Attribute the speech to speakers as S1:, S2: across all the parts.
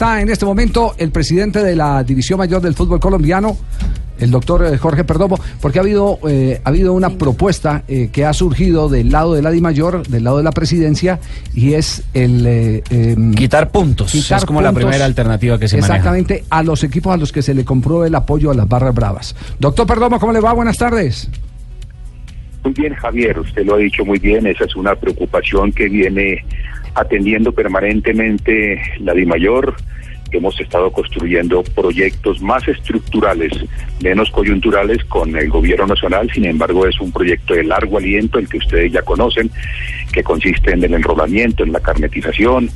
S1: Está en este momento el presidente de la División Mayor del Fútbol Colombiano, el doctor eh, Jorge Perdomo, porque ha habido, eh, ha habido una propuesta eh, que ha surgido del lado de la Di Mayor, del lado de la presidencia, y es el...
S2: Em, quitar puntos.
S1: Quitar
S2: es como la primera alternativa que se
S1: Exactamente, a los equipos a los que se le compruebe el apoyo a las barras bravas. Doctor Perdomo, ¿cómo le va? Buenas tardes.
S3: Muy bien, Javier, usted lo ha dicho muy bien, esa es una preocupación que viene atendiendo permanentemente la DIMAYOR, hemos estado construyendo proyectos más estructurales, menos coyunturales con el gobierno nacional, sin embargo es un proyecto de largo aliento, el que ustedes ya conocen, que consiste en el enrolamiento, en la carnetización,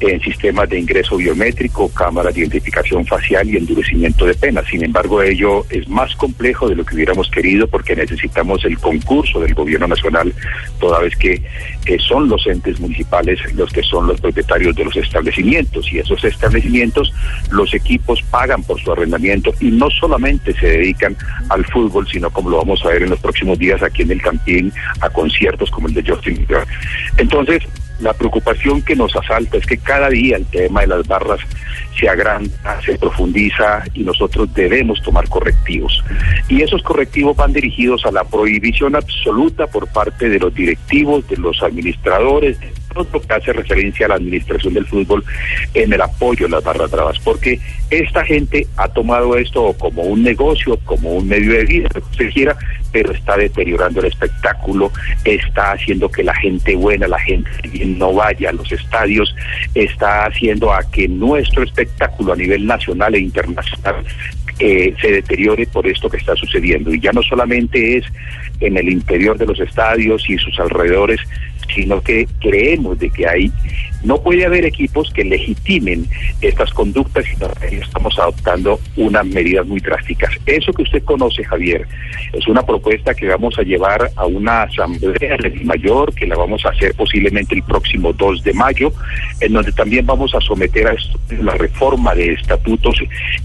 S3: en sistemas de ingreso biométrico, cámaras de identificación facial y endurecimiento de penas. Sin embargo, ello es más complejo de lo que hubiéramos querido porque necesitamos el concurso del gobierno nacional, toda vez que son los entes municipales los que son los propietarios de los establecimientos y esos establecimientos, los equipos pagan por su arrendamiento y no solamente se dedican al fútbol, sino como lo vamos a ver en los próximos días aquí en el Campín, a conciertos como el de Justin Bieber. Entonces, la preocupación que nos asalta es que cada día el tema de las barras se agranda, se profundiza y nosotros debemos tomar correctivos. Y esos correctivos van dirigidos a la prohibición absoluta por parte de los directivos, de los administradores, de todo que hace referencia a la administración del fútbol en el apoyo a las barras bravas, porque esta gente ha tomado esto como un negocio, como un medio de vida, se quiera, pero está deteriorando el espectáculo, está haciendo que la gente buena, la gente no vaya a los estadios, está haciendo a que nuestro espectáculo a nivel nacional e internacional eh, se deteriore por esto que está sucediendo. Y ya no solamente es en el interior de los estadios y sus alrededores, sino que creemos de que hay no puede haber equipos que legitimen estas conductas y estamos adoptando unas medidas muy drásticas. Eso que usted conoce, Javier, es una propuesta que vamos a llevar a una asamblea mayor que la vamos a hacer posiblemente el próximo 2 de mayo, en donde también vamos a someter a la reforma de estatutos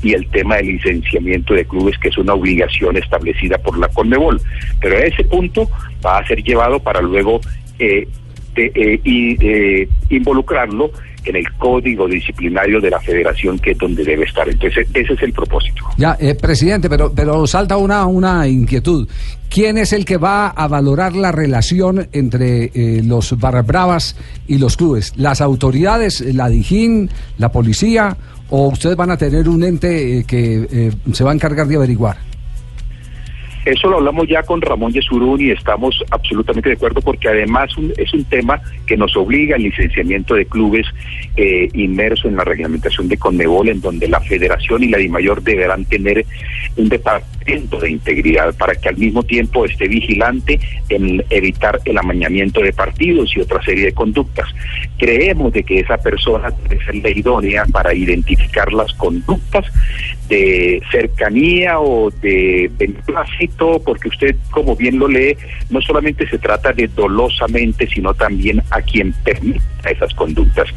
S3: y el tema del licenciamiento de clubes, que es una obligación establecida por la Conmebol. Pero ese punto va a ser llevado para luego eh, eh, y eh, involucrarlo en el código disciplinario de la federación que es donde debe estar. Entonces, ese es el propósito.
S1: Ya, eh, presidente, pero, pero salta una, una inquietud. ¿Quién es el que va a valorar la relación entre los barras bravas y los clubes? ¿Las autoridades, la DIJÍN, la policía o ustedes van a tener un ente que se va a encargar de averiguar?
S3: Eso lo hablamos ya con Ramón Yesurún y estamos absolutamente de acuerdo porque además es un tema que nos obliga al licenciamiento de clubes eh, inmerso en la reglamentación de Conmebol, en donde la federación y la DIMAYOR deberán tener un departamento de integridad para que al mismo tiempo esté vigilante en evitar el amañamiento de partidos y otra serie de conductas. Creemos de que esa persona ser la idónea para identificar las conductas de cercanía o de beneplácito, porque usted, como bien lo lee, no solamente se trata de dolosamente, sino también a quien permita esas conductas.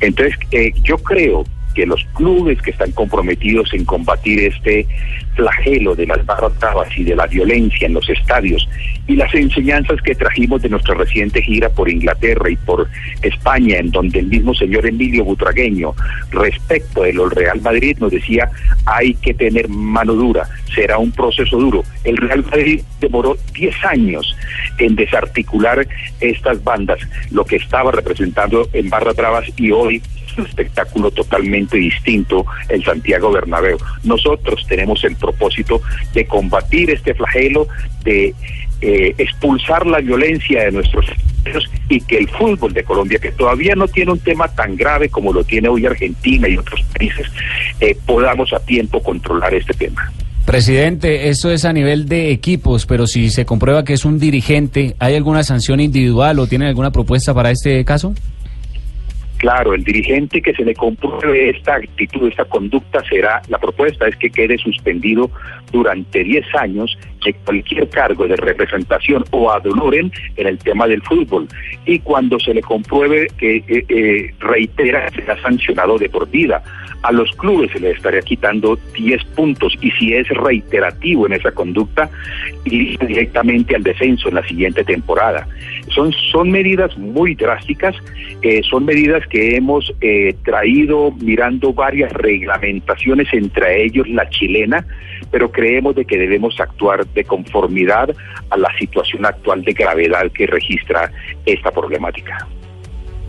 S3: Entonces, eh, yo creo que los clubes que están comprometidos en combatir este flagelo de las barras y de la violencia en los estadios y las enseñanzas que trajimos de nuestra reciente gira por Inglaterra y por España, en donde el mismo señor Emilio Butragueño, respecto de los Real Madrid, nos decía hay que tener mano dura, será un proceso duro. El Real Madrid demoró 10 años en desarticular estas bandas, lo que estaba representando en Barra Bravas y hoy un espectáculo totalmente distinto en Santiago Bernabéu. Nosotros tenemos el propósito de combatir este flagelo, de eh, expulsar la violencia de nuestros y que el fútbol de Colombia, que todavía no tiene un tema tan grave como lo tiene hoy Argentina y otros países, eh, podamos a tiempo controlar este tema.
S2: Presidente, esto es a nivel de equipos, pero si se comprueba que es un dirigente, ¿hay alguna sanción individual o tienen alguna propuesta para este caso?
S3: Claro, el dirigente que se le compruebe esta actitud, esta conducta, será, la propuesta es que quede suspendido durante 10 años de cualquier cargo de representación o adonoren en el tema del fútbol. Y cuando se le compruebe que eh, eh, reitera, será sancionado de por vida. a los clubes se les estaría quitando 10 puntos y si es reiterativo en esa conducta, iría directamente al descenso en la siguiente temporada. Son, son medidas muy drásticas, eh, son medidas que hemos eh, traído mirando varias reglamentaciones, entre ellos la chilena, pero creemos de que debemos actuar de conformidad a la situación actual de gravedad que registra esta problemática.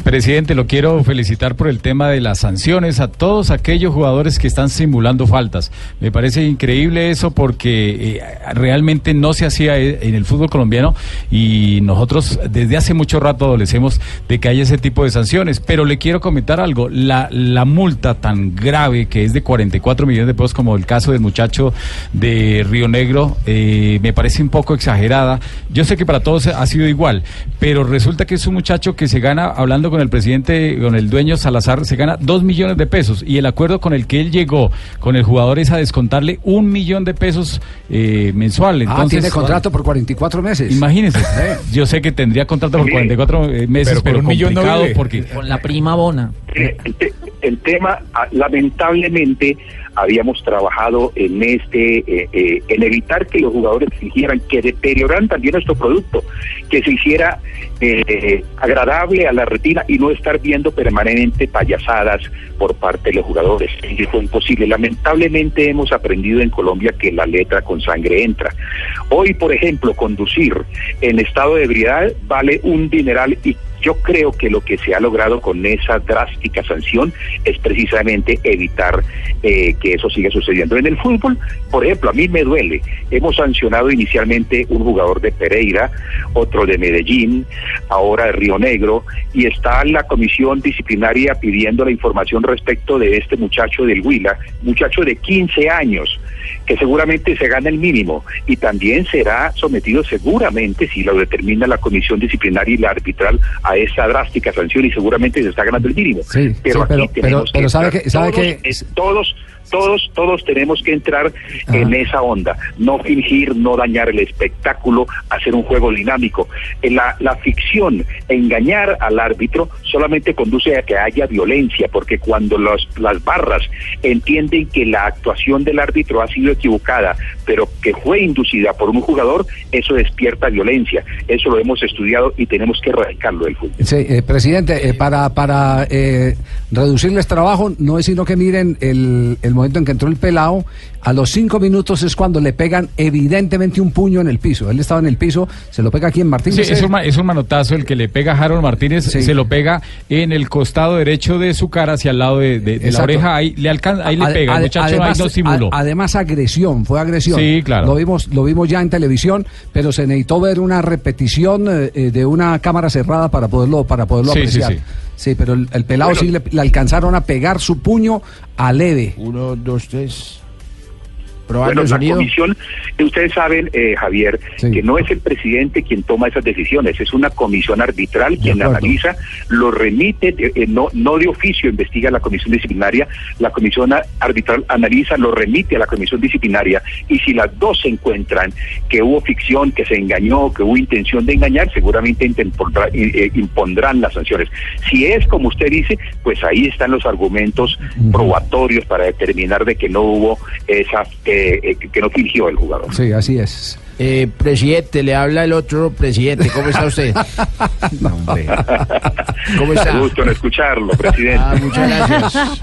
S4: Presidente, lo quiero felicitar por el tema de las sanciones a todos aquellos jugadores que están simulando faltas. Me parece increíble eso porque eh, realmente no se hacía e, en el fútbol colombiano y nosotros desde hace mucho rato adolecemos de que haya ese tipo de sanciones. Pero le quiero comentar algo, la, la multa tan grave que es de 44 millones de pesos como el caso del muchacho de Río Negro, eh, me parece un poco exagerada. Yo sé que para todos ha sido igual, pero resulta que es un muchacho que se gana hablando con con el presidente, con el dueño Salazar, se gana dos millones de pesos y el acuerdo con el que él llegó con el jugador es a descontarle un millón de pesos eh, mensual.
S1: Ah, Entonces, tiene contrato por 44 meses.
S4: Imagínese, yo sé que tendría contrato por 44 eh, meses, pero, un millón no porque
S2: con la prima bona.
S3: el tema, ah, lamentablemente, habíamos trabajado en este, eh, eh, en evitar que los jugadores exigieran que deterioraran también nuestro producto, que se hiciera eh, agradable a la retina y no estar viendo permanentemente payasadas por parte de los jugadores. Y fue imposible. Lamentablemente hemos aprendido en Colombia que la letra con sangre entra. Hoy, por ejemplo, conducir en estado de ebriedad vale un dineral y yo creo que lo que se ha logrado con esa drástica sanción es precisamente evitar eh, que eso siga sucediendo. En el fútbol, por ejemplo, a mí me duele. Hemos sancionado inicialmente un jugador de Pereira, otro de Medellín, ahora de Río Negro, y está la comisión disciplinaria pidiendo la información respecto de este muchacho del Huila, muchacho de 15 años que seguramente se gana el mínimo y también será sometido seguramente, si lo determina la comisión disciplinaria y la arbitral, a esa drástica sanción y seguramente se está ganando el mínimo.
S1: pero, aquí tenemos que sabe que, sabe que...
S3: todos todos, todos tenemos que entrar en esa onda, no fingir, no dañar el espectáculo, hacer un juego dinámico. En la, la ficción, engañar al árbitro solamente conduce a que haya violencia, porque cuando los, las barras entienden que la actuación del árbitro ha sido equivocada, pero que fue inducida por un jugador, eso despierta violencia. Eso lo hemos estudiado y tenemos que erradicarlo del fútbol.
S1: Sí, eh, presidente, eh, para, para eh, reducirles trabajo, no es sino que miren el, el momento en que entró el pelado, a los cinco minutos es cuando le pegan evidentemente un puño en el piso. Él estaba en el piso, se lo pega aquí en Martínez.
S4: Sí, es, un, es un manotazo el que le pega a Harold Martínez, se lo pega en el costado derecho de su cara hacia el lado de, la oreja, ahí le, alcanza, ahí le pega, el muchacho además, ahí no simuló.
S1: además agresión, fue agresión.
S4: Sí, claro.
S1: Lo vimos, lo vimos ya en televisión, pero se necesitó ver una repetición eh, eh, de una cámara cerrada para poderlo, para poderlo apreciar. Sí, pero el, pelado sí le, alcanzaron a pegar su puño a leve.
S5: Uno, dos, tres.
S3: Bueno, la comisión, ustedes saben, eh, Javier, que no es el presidente quien toma esas decisiones, es una comisión arbitral quien analiza, lo remite, eh, no, no de oficio investiga la comisión disciplinaria, la comisión arbitral analiza, lo remite a la comisión disciplinaria y si las dos se encuentran que hubo ficción, que se engañó, que hubo intención de engañar, seguramente eh, impondrán las sanciones. Si es como usted dice, pues ahí están los argumentos probatorios para determinar de que no hubo esa... Eh, que no fingió el jugador.
S1: Sí, así es.
S5: Eh, presidente, le habla el otro presidente. ¿Cómo está usted? no, hombre.
S3: ¿Cómo está? Gusto en escucharlo, presidente.
S5: Ah, muchas gracias.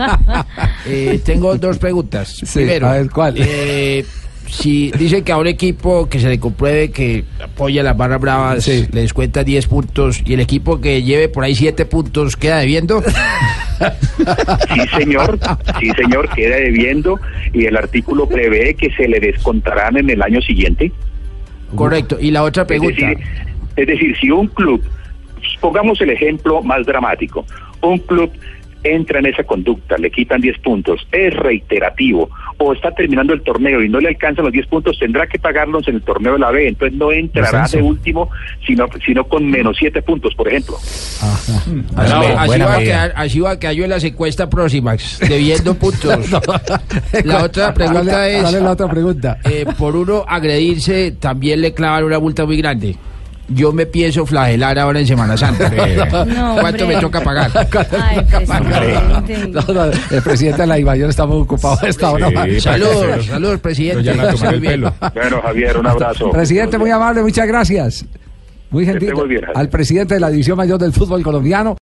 S5: Eh, tengo dos preguntas. Primero,
S1: a ver, ¿cuál?
S5: Eh, si dice que a un equipo que se le compruebe que apoya las barras bravas le descuenta 10 puntos y el equipo que lleve por ahí 7 puntos queda debiendo.
S3: Sí, señor, sí, señor, queda debiendo y el artículo prevé que se le descontarán en el año siguiente.
S5: Correcto. Y la otra pregunta.
S3: es decir si un club, pongamos el ejemplo más dramático, un club entra en esa conducta, le quitan 10 puntos, es reiterativo o está terminando el torneo y no le alcanzan los 10 puntos, tendrá que pagarlos en el torneo de la B, entonces no entrará de último, sino, sino con menos 7 puntos, por ejemplo.
S5: Así, va a quedar, así va a quedar yo en la secuestra próxima, debiendo puntos. La otra pregunta es...
S1: ¿Cuál es la otra pregunta?
S5: Eh, por uno agredirse, también le clavan una multa muy grande. Yo me pienso flagelar ahora en Semana Santa.
S6: No,
S5: ¿Cuánto
S6: hombre.
S5: me toca pagar?
S6: Ay, presidente.
S1: No, no, el presidente de la Ibayor está muy ocupado a esta hora.
S4: Sí,
S5: Saludos, saludos, presidente.
S3: Bueno, Javier, un abrazo.
S1: Presidente, muy amable, muchas gracias. Muy gentil.
S3: muy bien,
S1: al presidente de la División Mayor del Fútbol Colombiano.